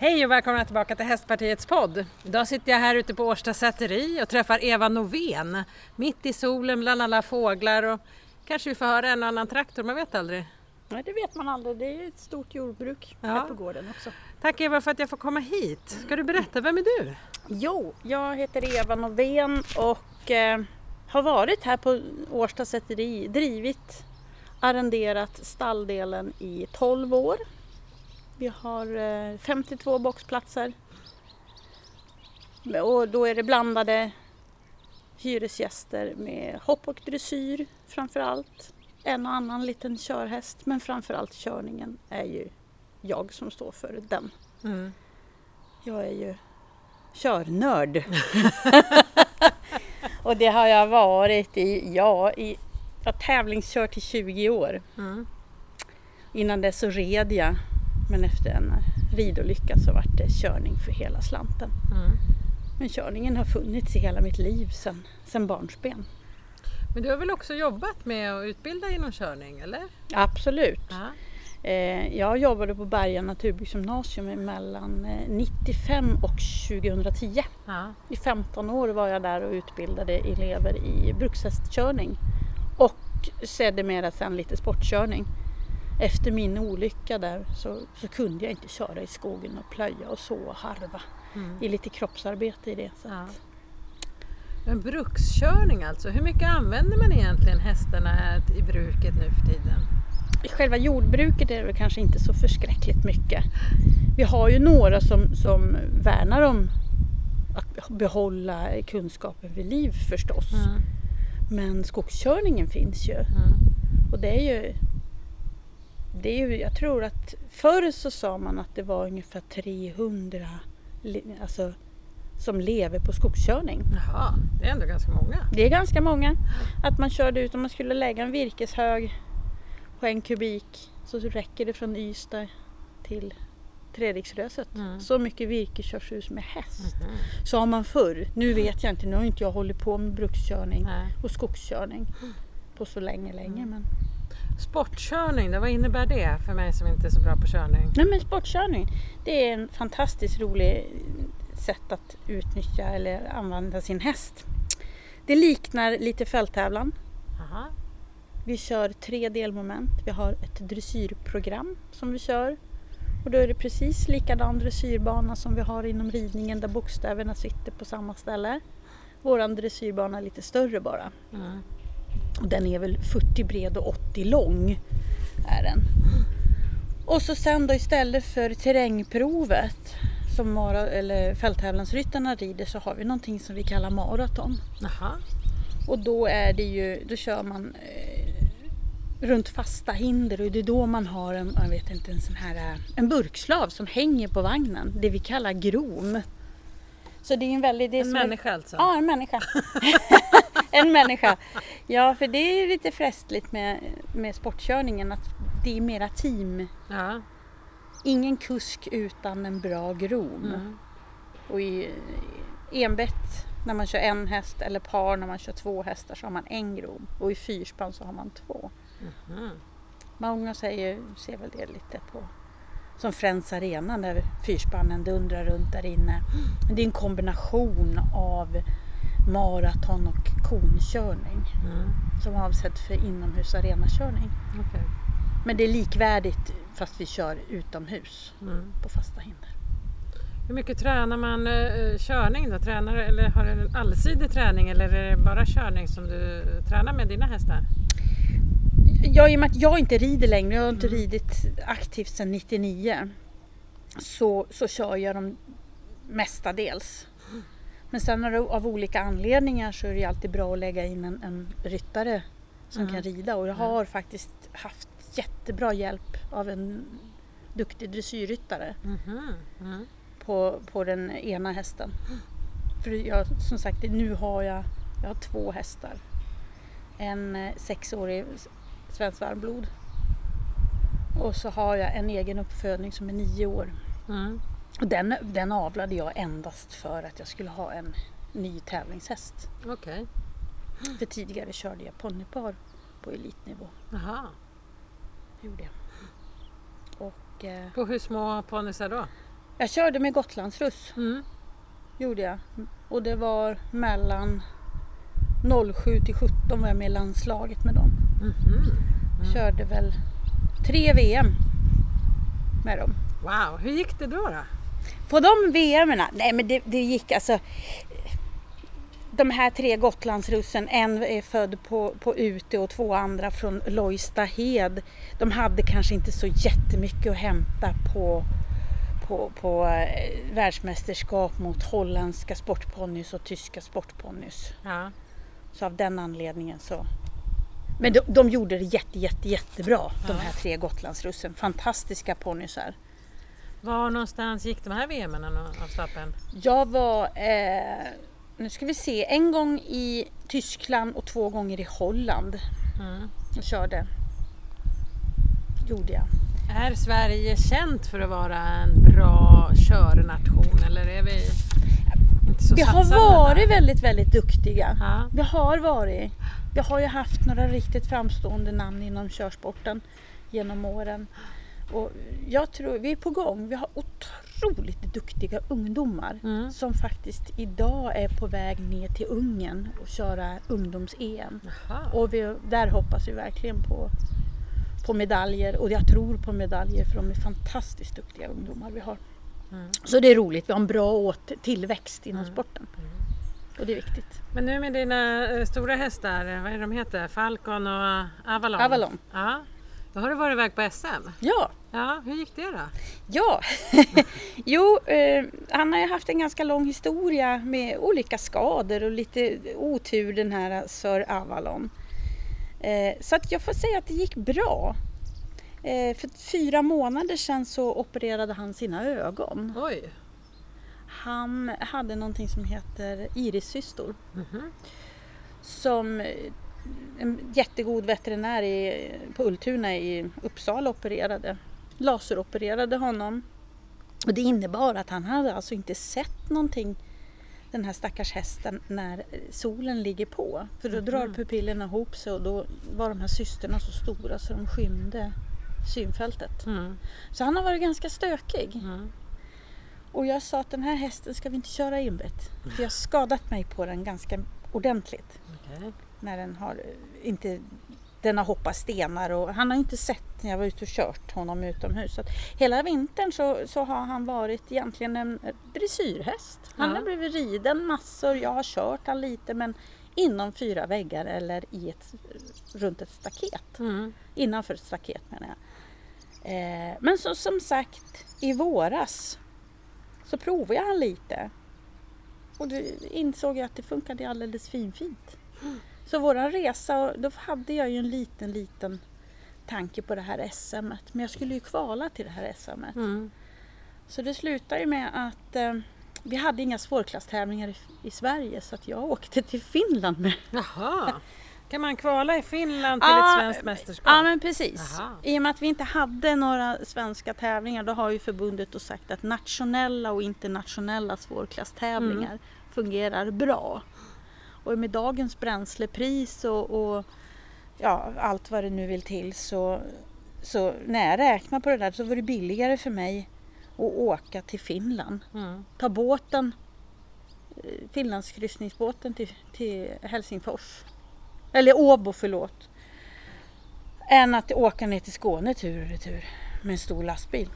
Hej och välkomna tillbaka till Hästpartiets podd. Idag sitter jag här ute på Årsta säteri och träffar Eva Novén. Mitt i solen bland alla fåglar och kanske vi får höra en och annan traktor, man vet aldrig. Nej, det vet man aldrig. Det är ett stort jordbruk Ja. här på gården också. Tack Eva för att jag får komma hit. Ska du berätta, vem är du? Jo, jag heter Eva Novén och eh, har varit här på Årsta säteri, drivit, arrenderat stalldelen i 12 år. Vi har eh, 52 boxplatser. Och då är det blandade hyresgäster med hopp och dressyr framför allt. En och annan liten körhäst men framför allt körningen är ju jag som står för den. Mm. Jag är ju körnörd. och det har jag varit i, ja, i, jag har tävlingskört i 20 år. Mm. Innan dess så red jag, men efter en ridolycka så vart det körning för hela slanten. Mm. Men körningen har funnits i hela mitt liv sedan, sedan barnsben. Men du har väl också jobbat med att utbilda inom körning, eller? Absolut. Ja. Eh, jag jobbade på Berga naturbruksgymnasium mellan eh, 95 och 2010. Ja. I 15 år var jag där och utbildade elever i brukshästkörning och sedermera sen lite sportkörning. Efter min olycka där så, så kunde jag inte köra i skogen och plöja och så och harva. Mm. Det är lite kroppsarbete i det. Så Ja. Men brukskörning alltså, hur mycket använder man egentligen hästarna i bruket nu för tiden? I själva jordbruket är det kanske inte så förskräckligt mycket. Vi har ju några som, som värnar om att behålla kunskapen vid liv förstås. Mm. Men skogskörningen finns ju. Mm. Och det är ju, det är ju, jag tror att förr så sa man att det var ungefär 300 li- alltså, som lever på skogskörning. Jaha, det är ändå ganska många. Det är ganska många. Att man körde ut, om man skulle lägga en virkeshög på en kubik så räcker det från Ystad till Treriksröset. Mm. Så mycket virke körs ut med häst. Mhm. Sa man förr. Nu vet jag inte, nu har inte jag hållit på med brukskörning Nej. och skogskörning på så länge, länge. Men... Sportkörning, då, vad innebär det för mig som inte är så bra på körning? Nej men sportkörning, det är en fantastiskt rolig sätt att utnyttja eller använda sin häst. Det liknar lite fälttävlan. Aha. Vi kör tre delmoment. Vi har ett dressyrprogram som vi kör. Och då är det precis likadan dressyrbana som vi har inom ridningen där bokstäverna sitter på samma ställe. Våran dressyrbana är lite större bara. Mm. Och den är väl 40 bred och 80 lång. Är den. Och så sen då istället för terrängprovet som mara, eller fälttävlansryttarna rider så har vi någonting som vi kallar maraton. Jaha. Och då är det ju, då kör man eh, runt fasta hinder och det är då man har en, jag vet inte, en sån här, eh, en burkslav som hänger på vagnen. Det vi kallar grom. Så det är en väldigt... Det är En som en- människa alltså? Ja, en människa. en människa. Ja, för det är lite frästligt med, med sportkörningen att det är mera team. Ja. Ingen kusk utan en bra grom. Mm. Och i enbett när man kör en häst eller par när man kör två hästar så har man en grom. Och i fyrspann så har man två. Mhm. Många säger, ser väl det lite på som Friends Arena där fyrspannen dundrar runt där inne. Det är en kombination av maraton och konkörning Mm. som är avsedd för inomhus arenakörning. Okej. Men det är likvärdigt fast vi kör utomhus Mm. på fasta hinder. Hur mycket tränar man eh, körning då? Tränar, eller har du en allsidig träning eller är det bara körning som du tränar med dina hästar? Ja, i och med att jag inte rider längre, jag har inte Mm. ridit aktivt sedan 99, så, så kör jag dem mestadels. Men sen det, av olika anledningar så är det alltid bra att lägga in en, en ryttare som Mm. kan rida och jag Mm. har faktiskt haft jättebra hjälp av en duktig dressyrryttare Mhm. Mm. på, på den ena hästen. För jag, som sagt, nu har jag, jag har två hästar. En eh, sexårig svensk varmblod. Och så har jag en egen uppfödning som är nio år. Mm. Och den, den avlade jag endast för att jag skulle ha en ny tävlingshäst. Okej. För tidigare körde jag ponnypar på elitnivå. Jaha. Gjorde jag. Och, eh, På hur små ponnysar då? Jag körde med Gotlandsruss, Mm. gjorde jag. Och det var mellan 07 till 17 var jag med i landslaget med dem. Mhm. Körde väl tre VM med dem. Wow, hur gick det då? då? På de VMerna, nej men det, det gick alltså. De här tre Gotlandsrussen, en är född på, på Ute och två andra från Lojstahed. De hade kanske inte så jättemycket att hämta på, på, på eh, världsmästerskap mot holländska sportponnys och tyska sportponnys. Ja. Så av den anledningen så. Men de, de gjorde det jätte, jätte, jättebra, de Ja. här tre Gotlandsrussen. Fantastiska ponnysar. Var någonstans gick de här VMen av stapeln? Jag var, eh, nu ska vi se, en gång i Tyskland och två gånger i Holland. Mm. Jag körde. Gjorde jag. Är Sverige känt för att vara en bra körnation eller är vi inte så Vi har varit där? väldigt, väldigt duktiga. Ja. Vi har varit. Vi har ju haft några riktigt framstående namn inom körsporten genom åren. Och jag tror, vi är på gång. Vi har otroligt duktiga ungdomar Mm. som faktiskt idag är på väg ner till Ungern och köra ungdoms-EM. Och vi, där hoppas vi verkligen på, på medaljer och jag tror på medaljer för de är fantastiskt duktiga ungdomar vi har. Mm. Så det är roligt, vi har en bra åt tillväxt inom Mm. sporten. Och det är viktigt. Men nu med dina eh, stora hästar, eh, vad är de heter? Falcon och Avalon? Avalon. Ja. Då har du varit iväg på SM. Ja, Ja, hur gick det då? ja. jo, eh, han har ju haft en ganska lång historia med olika skador och lite otur den här Sir Avalon. Eh, så att jag får säga att det gick bra. Eh, för fyra månader sedan så opererade han sina ögon. Oj! Han hade någonting som heter irissystor. Mhm. Som eh, en jättegod veterinär i, på Ultuna i Uppsala opererade. Laseropererade honom. Och det innebar att han hade alltså inte sett någonting den här stackars hästen när solen ligger på. För då drar Mhm. pupillerna ihop sig och då var de här cysterna så stora så de skymde synfältet. Mm. Så han har varit ganska stökig. Mm. Och jag sa att den här hästen ska vi inte köra inbett. För jag har skadat mig på den ganska ordentligt. Okej. När den har inte den har hoppat stenar och han har inte sett när jag var ute och kört honom utomhus. Så hela vintern så, så har han varit egentligen en dressyrhäst. Han Ja. har blivit riden massor, jag har kört han lite men inom fyra väggar eller i ett, runt ett staket. Mm. Innanför ett staket menar jag. Eh, men så, som sagt, i våras så provade jag han lite. Och då insåg jag att det funkade alldeles finfint. Så våran resa, då hade jag ju en liten, liten tanke på det här SMet. Men jag skulle ju kvala till det här SMet. Mm. Så det slutade ju med att eh, vi hade inga svårklasstävlingar i, i Sverige så att jag åkte till Finland med Jaha! Kan man kvala i Finland till Ja, ett svenskt mästerskap? Ja men precis. Jaha. I och med att vi inte hade några svenska tävlingar då har ju förbundet då sagt att nationella och internationella svårklasstävlingar Mm. fungerar bra. Och med dagens bränslepris och, och ja, allt vad det nu vill till så, så när jag räknar på det där så var det billigare för mig att åka till Finland. Mm. Ta båten, eh, Finlandskryssningsbåten till, till Helsingfors. Eller Åbo, förlåt. Än att åka ner till Skåne tur och retur med en stor lastbil.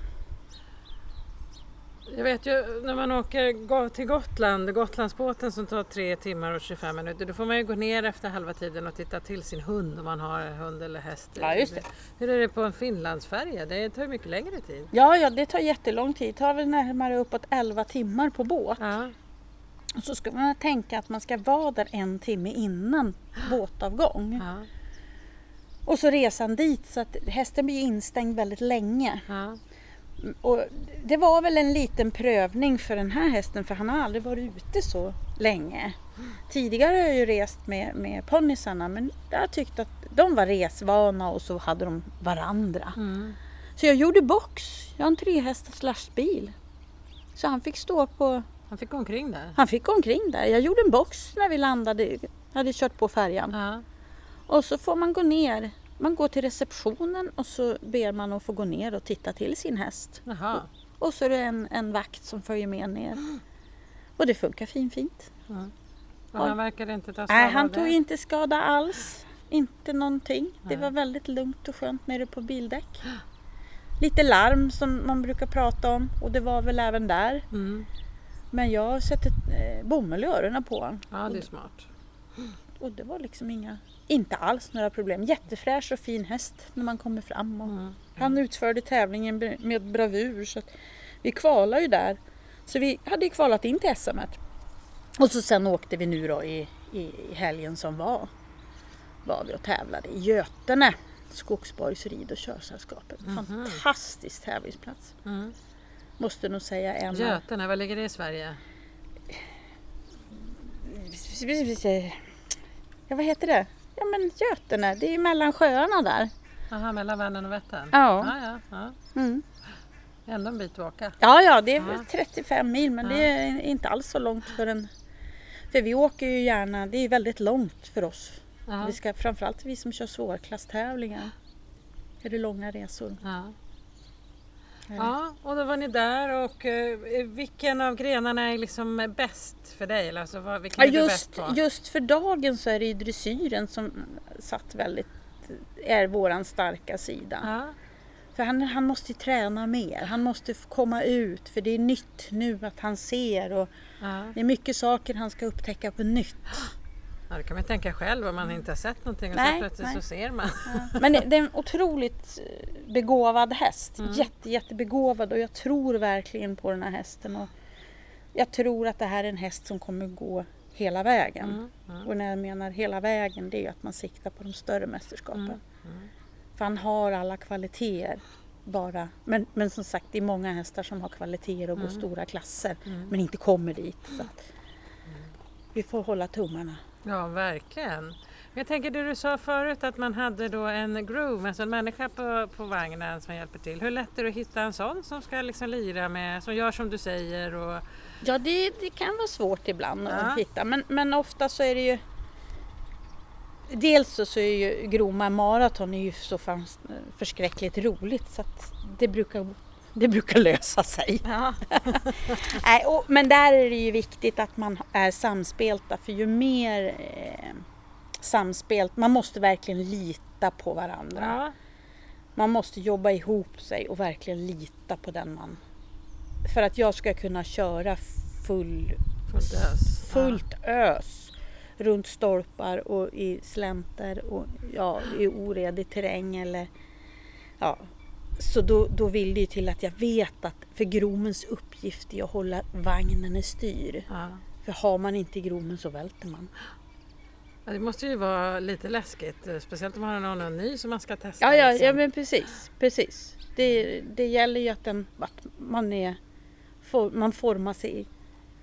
Jag vet ju när man åker till Gotland, Gotlandsbåten som tar 3 timmar och 25 minuter, då får man ju gå ner efter halva tiden och titta till sin hund om man har hund eller häst. Ja, just det. Hur är det på en Finlandsfärja? Det tar ju mycket längre tid. Ja, ja, det tar jättelång tid. Det tar väl närmare uppåt 11 timmar på båt. Ja. Och så ska man tänka att man ska vara där en timme innan båtavgång. Ja. Och så resan dit så att hästen blir instängd väldigt länge. Ja. Och det var väl en liten prövning för den här hästen för han har aldrig varit ute så länge. Tidigare har jag ju rest med, med ponnysarna men jag har tyckt att de var resvana och så hade de varandra. Mm. Så jag gjorde box. Jag har en trehästars lastbil. Så han fick stå på, Han fick gå omkring där. han fick gå omkring där. Jag gjorde en box när vi landade, hade kört på färjan. Ja. Och så får man gå ner. Man går till receptionen och så ber man att få gå ner och titta till sin häst. Jaha. Och så är det en, en vakt som följer med ner. Och det funkar fin, fint. Och han verkade inte ta skada Nej, han tog det. inte skada alls. Inte någonting. Det Nej. var väldigt lugnt och skönt nere på bildäck. Lite larm som man brukar prata om och det var väl även där. Mm. Men jag sätter eh, bomull i öronen på honom. Ja, det är smart. Och det var liksom inga, inte alls några problem. Jättefräsch och fin häst när man kommer fram. Och Mm. Han utförde tävlingen med bravur så vi kvalar ju där. Så vi hade ju kvalat in till SM. Och så sen åkte vi nu då i, i, i helgen som var. Var vi och tävlade i Götene. Skogsborgs rid och körsällskapet. Fantastisk tävlingsplats. Mm. Måste nog säga en Götene, var ligger det i Sverige? Ja, vad heter det? Men Götene, det är mellan sjöarna där. Aha, mellan Vänern och Vättern? Ja. Ja, ja, ja. Mm. Ändå en bit att åka. Ja, ja, det är Ja. 35 mil men Ja. det är inte alls så långt för en... För vi åker ju gärna, det är väldigt långt för oss. Vi ska, framförallt vi som kör svårklasstävlingar. Är det långa resor. Ja. Och då var ni där och eh, vilken av grenarna är liksom bäst för dig? Alltså, vad, vilken Ja, är just, bäst på? just för dagen så är det ju dressyren som satt väldigt, är våran starka sida. Ja. För han, han måste träna mer, han måste komma ut för det är nytt nu att han ser och Ja. det är mycket saker han ska upptäcka på nytt. Ja, det kan man tänka själv om man inte har sett någonting och Nej, så plötsligt nej. så ser man. Men det, är en otroligt eh, begåvad häst. Mm. Jätte, jättebegåvad och jag tror verkligen på den här hästen. Och jag tror att det här är en häst som kommer gå hela vägen. Mm, mm, Och när jag menar hela vägen det är att man siktar på de större mästerskapen. Mm, mm. För han har alla kvaliteter. Bara. Men, men som sagt det är många hästar som har kvaliteter och går Mm. stora klasser Mm. men inte kommer dit. Så vi får hålla tummarna. Ja, verkligen. Men jag tänker det du sa förut att man hade då en groom, alltså en människa på, på vagnen som hjälper till. Hur lätt är det att hitta en sån som ska liksom lira med, som gör som du säger? Och, Ja, det, det kan vara svårt ibland Ja. att hitta men, men ofta så är det ju Dels så, så är ju Groma Marathon är ju så förskräckligt roligt så att det brukar, det brukar lösa sig. ja. Nej, och, men där är det ju viktigt att man är samspelta för ju mer eh, samspelt, man måste verkligen lita på varandra. ja. Man måste jobba ihop sig och verkligen lita på den man... För att jag ska kunna köra full, Fullt ös. fullt ös runt stolpar och i slänter och ja, i oredig terräng eller ja. Så då, då vill det ju till att jag vet att för gromens uppgift är att hålla vagnen i styr. Ja. För har man inte gromen så välter man. Ja, det måste ju vara lite läskigt, eh, speciellt om man har någon ny som man ska testa. Ja, ja, liksom. ja men precis. precis. Det, det gäller ju att, den, att man, är, for, man formar sig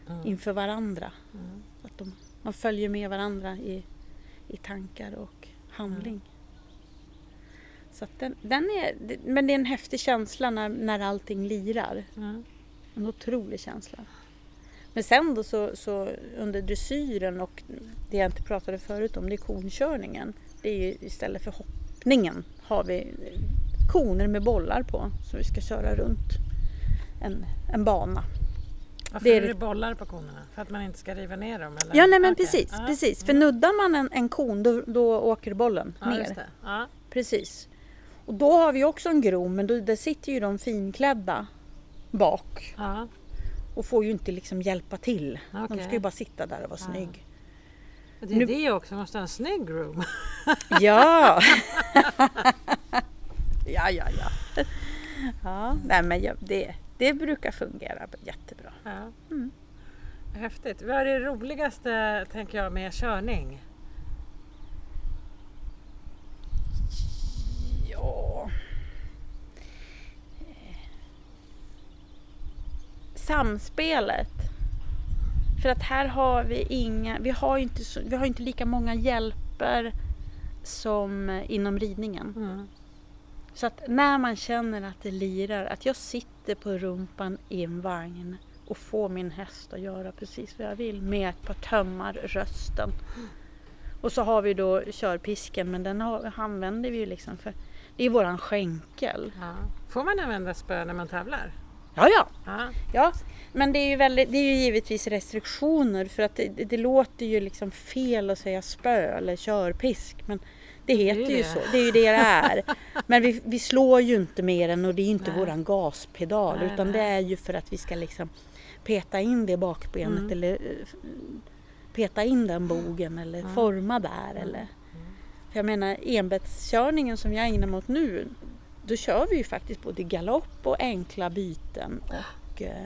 Mm. inför varandra. Mm. Att de, man följer med varandra i, i tankar och handling. Så den, den är, men det är en häftig känsla när, när allting lirar. Mm. En otrolig känsla. Men sen då så, så under dressyren och det jag inte pratade förut om, det är konkörningen. Det är ju istället för hoppningen har vi koner med bollar på som vi ska köra runt en, en bana. Varför Det är är det- bollar på konerna? För att man inte ska riva ner dem? Eller? Ja, nej men Okej. precis, Ja. precis. För nuddar man en, en kon då, då åker bollen just ner. Ja. Precis. Och då har vi också en grom, men då, där sitter ju de finklädda bak Ja. och får ju inte liksom hjälpa till. De Okej. ska ju bara sitta där och vara Ja. snygg. Det är Nu- det också, man måste ha en snygg groom. Ja! ja, ja, ja. ja nej, men jag, det, det brukar fungera jättebra. Ja. Mm. Häftigt. Vad är det roligaste, tänker jag, med körning? Ja... Samspelet. För att här har vi inga, vi har ju inte, vi har inte lika många hjälper som eh, inom ridningen. Mm. Så att när man känner att det lirar, att jag sitter på rumpan i en vagn och får min häst att göra precis vad jag vill med ett par tömmar rösten. Och så har vi då körpisken men den har, använder vi ju liksom för det är våran skänkel. Ja. Får man använda spö när man tävlar? Ja, ja. Ja. ja. Men det är, ju väldigt, det är ju givetvis restriktioner för att det, det, det låter ju liksom fel att säga spö eller körpisk. Men det heter ju ju det. så, det är ju det det är. Men vi, vi slår ju inte mer än och det är inte Nej. våran gaspedal Nej, utan det nej. är ju för att vi ska liksom peta in det bakbenet Mm. eller peta in den bogen eller Mm. forma där eller. För jag menar enbetskörningen som jag ägnar mig åt nu, då kör vi ju faktiskt både galopp och enkla byten och eh,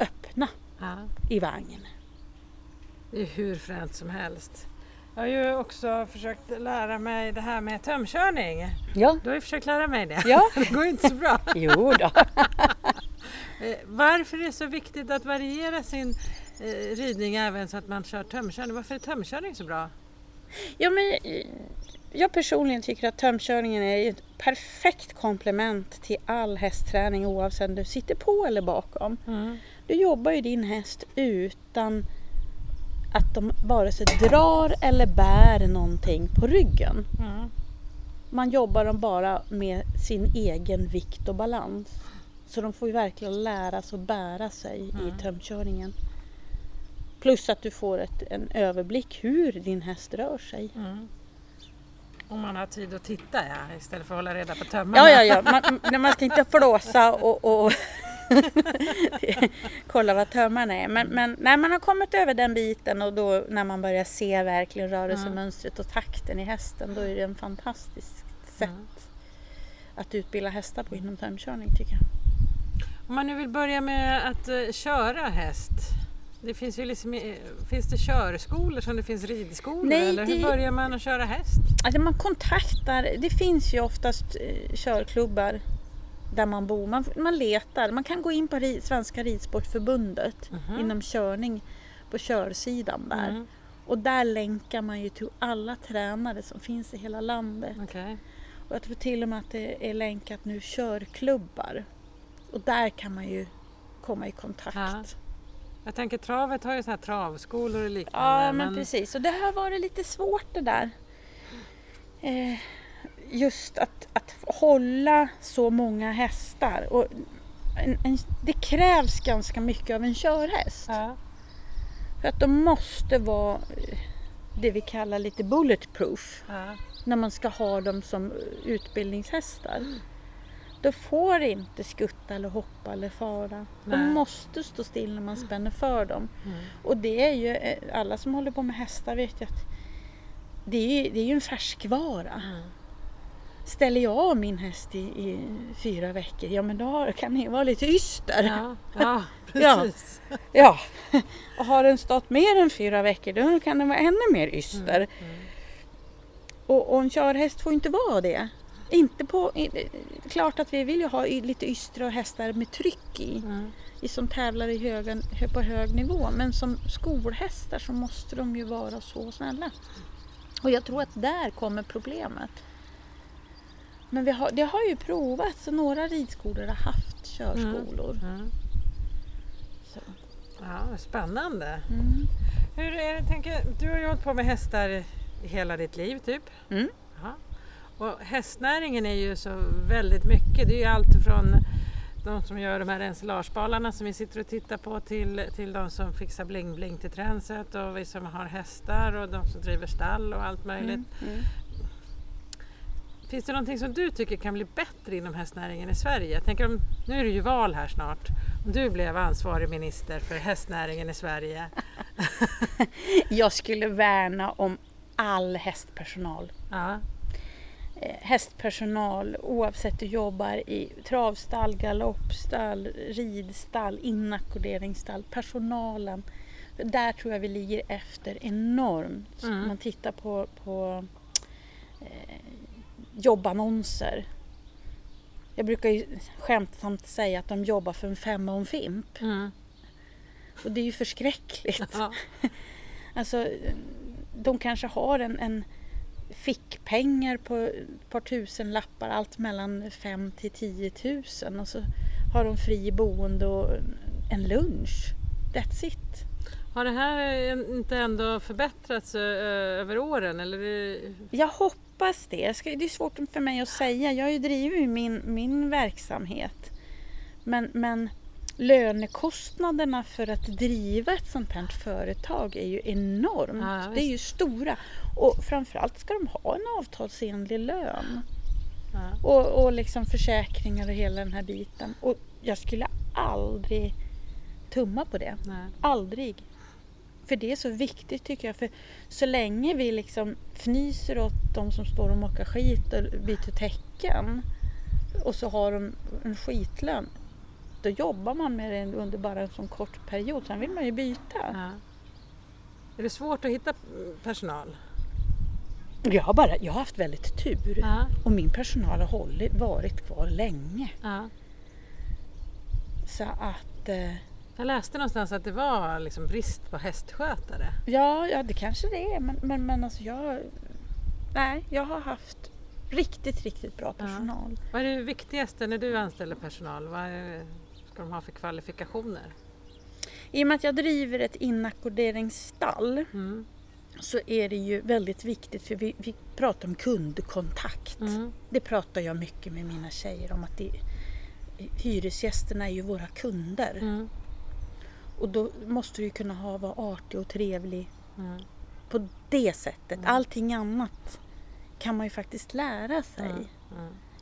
öppna Ja. i vagn. Det är hur fränt som helst. Jag har ju också försökt lära mig det här med tömkörning. Ja, Du har ju försökt lära mig det. ja. Det går ju inte så bra. jo då. Eh, Varför är det så viktigt att variera sin eh, ridning även så att man kör tömkörning? Varför är tömkörning så bra? Ja, men jag personligen tycker att tömkörningen är ett perfekt komplement till all hästträning oavsett om du sitter på eller bakom. Du jobbar ju din häst utan att de vare sig drar eller bär någonting på ryggen. Mm. Man jobbar dem bara med sin egen vikt och balans. Så de får ju verkligen lära sig att bära sig Mm. i tömkörningen. Plus att du får ett, en överblick hur din häst rör sig. Mm. Om man har tid att titta ja, istället för att hålla reda på tömmarna. Ja, ja, ja. Man, man ska inte flåsa och, och kolla vad tömmarna är. Men, men när man har kommit över den biten och då när man börjar se verkligen rörelsemönstret och takten i hästen, då är det en fantastiskt sätt Mm. att utbilda hästar på inom tömkörning tycker jag. Om man nu vill börja med att eh, köra häst. Det finns, ju liksom, eh, finns det körskolor som det finns ridskolor? Nej, eller hur det- börjar man att köra häst? Alltså man kontaktar, det finns ju oftast eh, körklubbar där man bor. Man, man letar, man kan gå in på Svenska Ridsportförbundet Mhm. inom körning på körsidan där. Mm, Och där länkar man ju till alla tränare som finns i hela landet. okej. Och jag tror till och med att det är länkat nu körklubbar. Och där kan man ju komma i kontakt. Ja, Jag tänker travet har ju såna här travskolor och liknande. men, precis. Och det har varit lite svårt det där. Eh, just att, att hålla så många hästar. Och en, en, det krävs ganska mycket av en körhäst. Ja. För att de måste vara eh, det vi kallar lite bulletproof. Ja. när man ska ha dem som utbildningshästar. Då får inte skutta eller hoppa eller fara. Nej. De måste stå still när man spänner för dem. Mm. Och det är ju, eh, alla som håller på med hästar vet ju att det är ju, det är ju en färskvara. Mm. Ställer jag av min häst i, i fyra veckor, ja men då kan det vara lite yster. Ja. ja, Ja. precis. Ja. Och har den stått mer än fyra veckor då kan det vara ännu mer yster. Mm. Och, och en körhäst får inte vara det. Inte på, klart att vi vill ju ha lite ystra och hästar med tryck i, Mm. i som tävlar i höga, hö- på hög nivå. Men som skolhästar så måste de ju vara så snälla. Och jag tror att där kommer problemet. Men vi har, det har ju provats och några ridskolor har haft körskolor. Mm. Så. Ja, spännande. Mm. Hur är det, tänker, du har ju hållit på med hästar hela ditt liv typ. Mm. Och hästnäringen är ju så väldigt mycket. Det är ju allt från de som gör de här ensilagebalarna som vi sitter och tittar på till, till de som fixar bling-bling till tränset och vi som har hästar och de som driver stall och allt möjligt. Mm. Mm. Finns det någonting som du tycker kan bli bättre inom hästnäringen i Sverige? Jag tänker om, nu är det ju val här snart. Om du blev ansvarig minister för hästnäringen i Sverige. Jag skulle värna om all hästpersonal. Ja. Eh, hästpersonal oavsett du jobbar i travstall, galoppstall, ridstall, inackorderingsstall, personalen. Där tror jag vi ligger efter enormt. Mm. Om man tittar på, på eh, jobbannonser. Jag brukar ju skämtsamt säga att de jobbar för en femma och en fimp. Mm. Och det är ju förskräckligt. Ja. Alltså, de kanske har en, en fickpengar på ett par tusen lappar, allt mellan 5 till 10 tusen och så har de fri boende och en lunch. That's it. Har det här inte ändå förbättrats över åren? Eller? Jag hoppas det. Det är svårt för mig att säga. Jag har ju min, min verksamhet. Men, men lönekostnaderna för att driva ett sånt här företag är ju enormt. Ja, det är ju stora. Och framförallt ska de ha en avtalsenlig lön. Ja. Och, och liksom försäkringar och hela den här biten. Och jag skulle aldrig tumma på det. Nej. Aldrig. För det är så viktigt tycker jag. För så länge vi liksom fnyser åt de som står och mockar skit och byter tecken och så har de en skitlön. Då jobbar man med det under bara en sån kort period. Sen vill man ju byta. Ja. Är det svårt att hitta personal? Jag, har bara, jag har haft väldigt tur. Ja. Och min personal har hållit, varit kvar länge. Ja. Så att... Eh, Jag läste någonstans att det var liksom brist på hästskötare. Ja, ja det kanske det är. Men, men, men alltså jag... Nej, jag har haft riktigt, riktigt bra Ja. personal. Vad är det viktigaste när du anställer personal? Vad är det, ska de ha för kvalifikationer? I och med att jag driver ett inackorderingsstall Mm. så är det ju väldigt viktigt för vi, vi pratar om kundkontakt. Mm. Det pratar jag mycket med mina tjejer om att det, hyresgästerna är ju våra kunder. Mm. Och då måste du ju kunna ha, vara artig och trevlig Mm. på det sättet. Mm. Allting annat kan man ju faktiskt lära sig.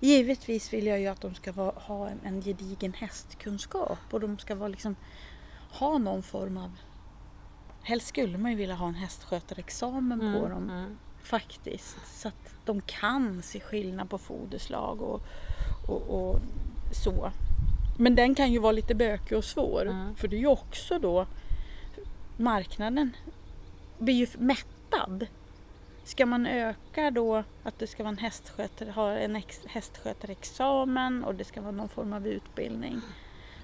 Givetvis vill jag ju att de ska vara, ha en, en gedigen hästkunskap och de ska vara liksom, ha någon form av... Helst skulle man ju vilja ha en hästskötarexamen på Mm. dem Mm. faktiskt. Så att de kan se skillnad på foderslag och, och, och så. Men den kan ju vara lite bökig och svår. Mm. För det är ju också då marknaden blir ju mättad. Ska man öka då att det ska vara en hästskötare, ha en ex, hästskötarexamen och det ska vara någon form av utbildning.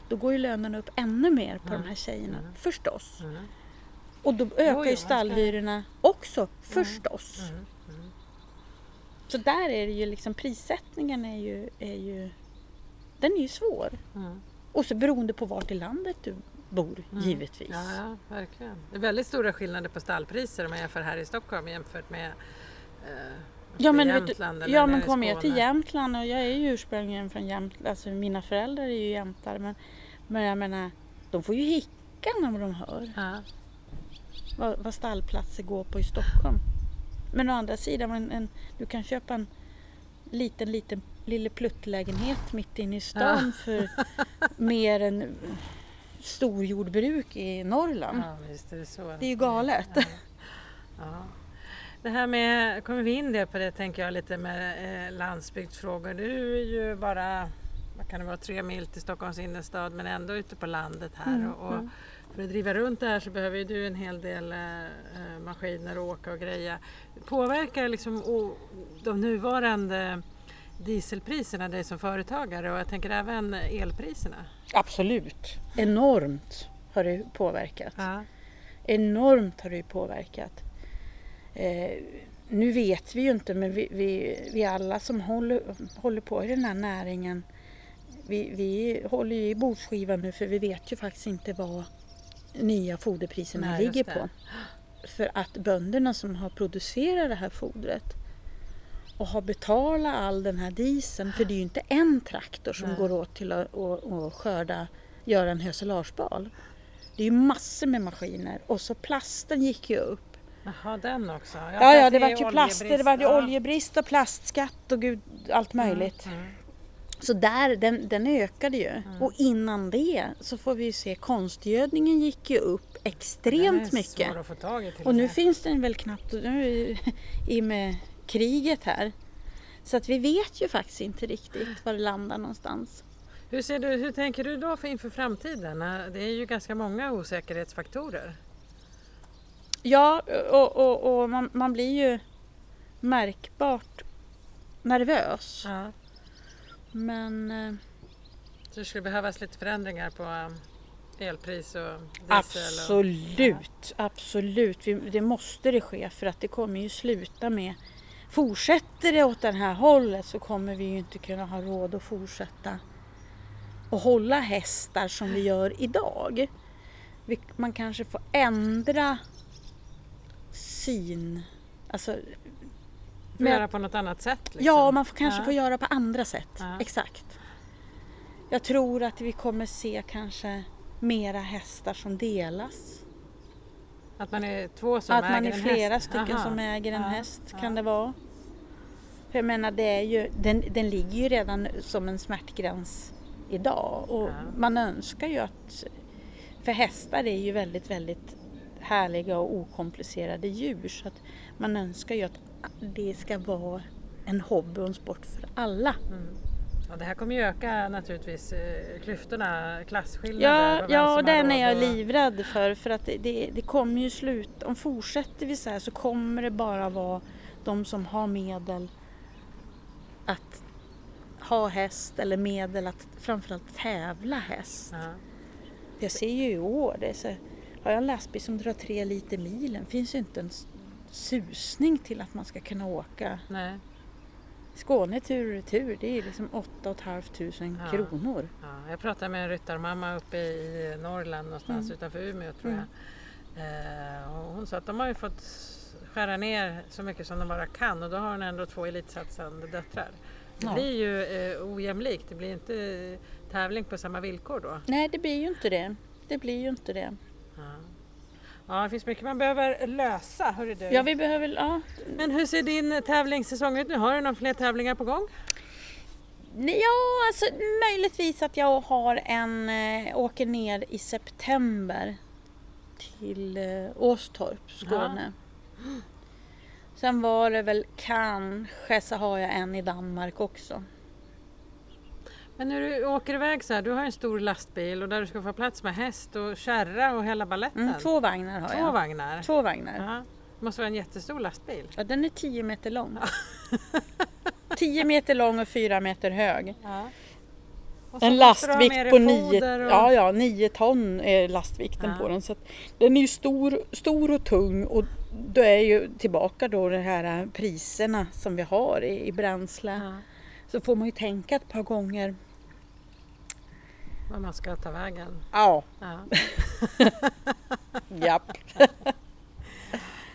Då går ju lönerna upp ännu mer på Mm. de här tjejerna, Mm. förstås. Mm. Och då ökar ju stallhyrorna också, förstås. Så där är det ju liksom prissättningen är ju, är ju den är ju svår. Mm. Och så beroende på vart i landet du bor Mm. givetvis. Ja, ja, verkligen. Det är väldigt stora skillnader på stallpriser om man jämför här i Stockholm jämfört med eh, Ja men, du, Jämtland eller ja, men i kom jag till. Jämtland och jag är ju ursprungligen från Jämtland, alltså mina föräldrar är ju jämtar men, men jag menar, de får ju hicka när de hör Ja. vad, vad stallplatser går på i Stockholm. Men å andra sidan, en, en, du kan köpa en liten, liten lille pluttlägenhet mitt inne i stan för mer än storjordbruk i Norrland. ja, visst är det så. Det är ju galet. Ja. Ja. Det här med, kommer vi in det på det tänker jag lite med eh, landsbygdsfrågor. Du är ju bara, vad kan det vara, tre mil till Stockholms innerstad men ändå ute på landet här. Mm, och, och mm. För att driva runt det här så behöver ju du en hel del eh, eh, maskiner och åka och greja. Påverkar liksom o, de nuvarande dieselpriserna dig som företagare och jag tänker även elpriserna? Absolut. Enormt har det påverkat. Ja. Enormt har det påverkat. Eh, nu vet vi ju inte men vi, vi, vi alla som håller, håller på i den här näringen vi, vi håller ju i bordsskivan nu för vi vet ju faktiskt inte vad nya foderpriserna Nej, ligger på. För att bönderna som har producerat det här fodret och har betalat all den här dieseln, för det är ju inte en traktor som Nej. går åt till att att- att skörda, göra en höselagebal. Det är ju massor med maskiner och så plasten gick ju upp. Jaha, den också? Jag Ja, ja, det är var ju plaster, det var ju ja. oljebrist och plastskatt och gud, allt möjligt. Mm, mm. Så där, den, den ökade ju. Och innan det så får vi ju se, konstgödningen gick ju upp extremt mycket. till Och nu finns den väl knappt, nu i och med kriget här. Så att vi vet ju faktiskt inte riktigt var det landar någonstans. Hur, ser du, hur tänker du då för inför framtiden? Det är ju ganska många osäkerhetsfaktorer. Ja, och, och, och man, man blir ju märkbart nervös. Ja. Men eh, Så det skulle behövas lite förändringar på um, elpris och diesel? Och, absolut, absolut. Det måste det ske för att det kommer ju sluta med Fortsätter det åt det här hållet så kommer vi ju inte kunna ha råd att fortsätta och hålla hästar som vi gör idag. Man kanske får ändra sin... Alltså, Får Men- göra på något annat sätt? Liksom. Ja, man får kanske Ja. får göra på andra sätt. Ja. Exakt. Jag tror att vi kommer se kanske mera hästar som delas. Att man är två som att äger man är en flera häst? stycken Aha. som äger en Ja, häst ja. kan det vara. För jag menar det är ju, den, den ligger ju redan som en smärtgräns idag och Ja. man önskar ju att, för hästar är ju väldigt väldigt härliga och okomplicerade djur så att man önskar ju att det ska vara en hobby och en sport för alla. Mm. Ja, det här kommer ju öka naturligtvis eh, klyftorna, klasskillnader. Ja, ja den är jag och- livrädd för. För att det, det, det kommer ju slut. Om fortsätter vi så här så kommer det bara vara de som har medel att ha häst eller medel att framförallt tävla häst. Ja. Jag ser ju i år, det är så, har jag en lastbil som drar tre liter milen finns ju inte en susning till att man ska kunna åka Nej. Skåne tur och retur. Det är liksom 8 500 Ja. kronor. Ja, jag pratade med en ryttarmamma uppe i Norrland någonstans Mm. utanför Umeå tror jag. Eh, och hon sa att de har ju fått skära ner så mycket som de bara kan och då har hon ändå två elitsatsande döttrar. Det Ja. blir ju eh, ojämlikt, det blir inte tävling på samma villkor då. Nej, det blir ju inte det. Det blir ju inte det. Ja. Ja, det finns mycket man behöver lösa. Hörru du. Ja, vi behöver... Ja, Men hur ser din tävlingssäsong ut nu? Har du några fler tävlingar på gång? Ja, alltså möjligtvis att jag har en, eh, åker ner i september till eh, Åstorp, Skåne. Sen var det väl kanske så har jag en i Danmark också. Men när du åker iväg så här, du har en stor lastbil och där du ska få plats med häst och kärra och hela baletten. Mm, två vagnar har Två jag. vagnar? Två vagnar. Det måste vara en jättestor lastbil. Ja, den är 10 meter lång. 10 meter lång och 4 meter hög. Ja. En lastvikt på 9 foder och... ja, ja, 9 ton är lastvikten Ja. på den. Så den är ju stor, stor och tung och då är ju tillbaka då de här priserna som vi har i, i bränsle. Ja, Så får man ju tänka ett par gånger. Vad man ska ta vägen. Ja, Ja. japp.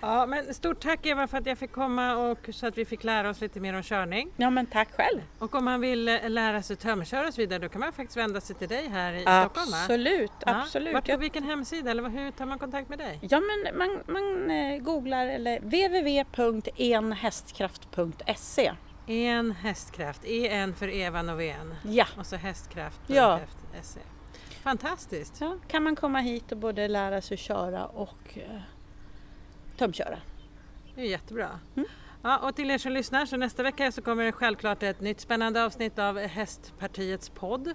ja, men stort tack Eva för att jag fick komma och så att vi fick lära oss lite mer om körning. Ja men tack själv. Och om man vill eh, lära sig tömköra och så vidare då kan man faktiskt vända sig till dig här i Stockholm va? Absolut, Ja. absolut. Vart, på vilken hemsida eller hur tar man kontakt med dig? ja men man, man eh, googlar eller www.enhästkraft.se En hästkraft, en för Eva Novén Ja, och så hästkraft. Ja. Se. Fantastiskt! så kan man komma hit och både lära sig köra och eh, tömköra. Det är jättebra. Mm. Ja, och till er som lyssnar så nästa vecka så kommer det självklart ett nytt spännande avsnitt av Hästpartiets podd.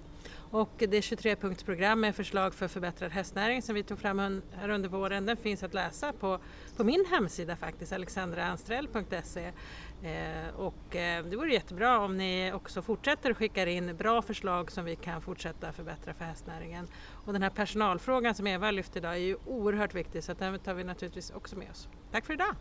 Och det 23-punktsprogram med förslag för förbättrad hästnäring som vi tog fram här under våren, den finns att läsa på, på min hemsida faktiskt, alexandraanstrell.se. Eh, och eh, det vore jättebra om ni också fortsätter och skickar in bra förslag som vi kan fortsätta förbättra för hästnäringen. Och den här personalfrågan som Eva lyfte idag är ju oerhört viktig så den tar vi naturligtvis också med oss. Tack för idag!